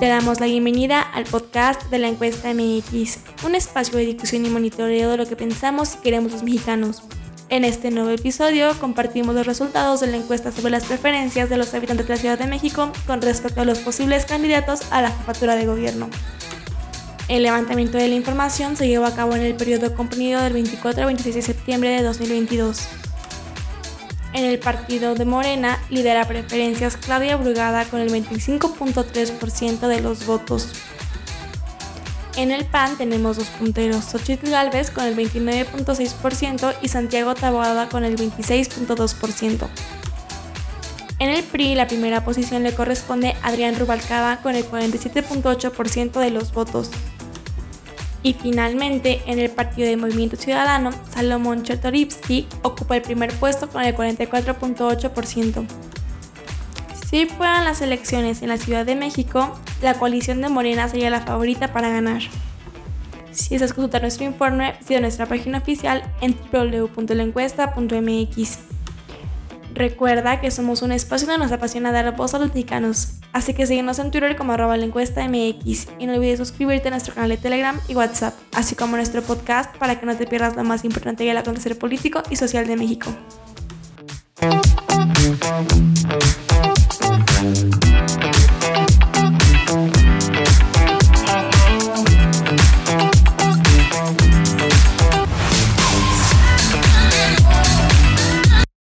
Te damos la bienvenida al podcast de la encuesta MX, un espacio de discusión y monitoreo de lo que pensamos y queremos los mexicanos. En este nuevo episodio compartimos los resultados de la encuesta sobre las preferencias de los habitantes de la Ciudad de México con respecto a los posibles candidatos a la jefatura de gobierno. El levantamiento de la información se llevó a cabo en el periodo comprendido del 24 al 26 de septiembre de 2022. En el partido de Morena lidera preferencias Claudia Brugada con el 25.3% de los votos. En el PAN tenemos dos punteros, Xochitl Galvez con el 29.6% y Santiago Taboada con el 26.2%. En el PRI la primera posición le corresponde a Adrián Rubalcaba con el 47.8% de los votos. Y finalmente, en el partido de Movimiento Ciudadano, Salomón Chertorivsky ocupa el primer puesto con el 44.8%. Si fueran las elecciones en la Ciudad de México, la coalición de Morena sería la favorita para ganar. Si deseas consultar nuestro informe, visita nuestra página oficial en www.lencuesta.mx. Recuerda que somos un espacio donde nos apasiona dar voz a los mexicanos, así que síguenos en Twitter como arroba la encuesta MX y no olvides suscribirte a nuestro canal de Telegram y WhatsApp, así como a nuestro podcast para que no te pierdas lo más importante del acontecer político y social de México.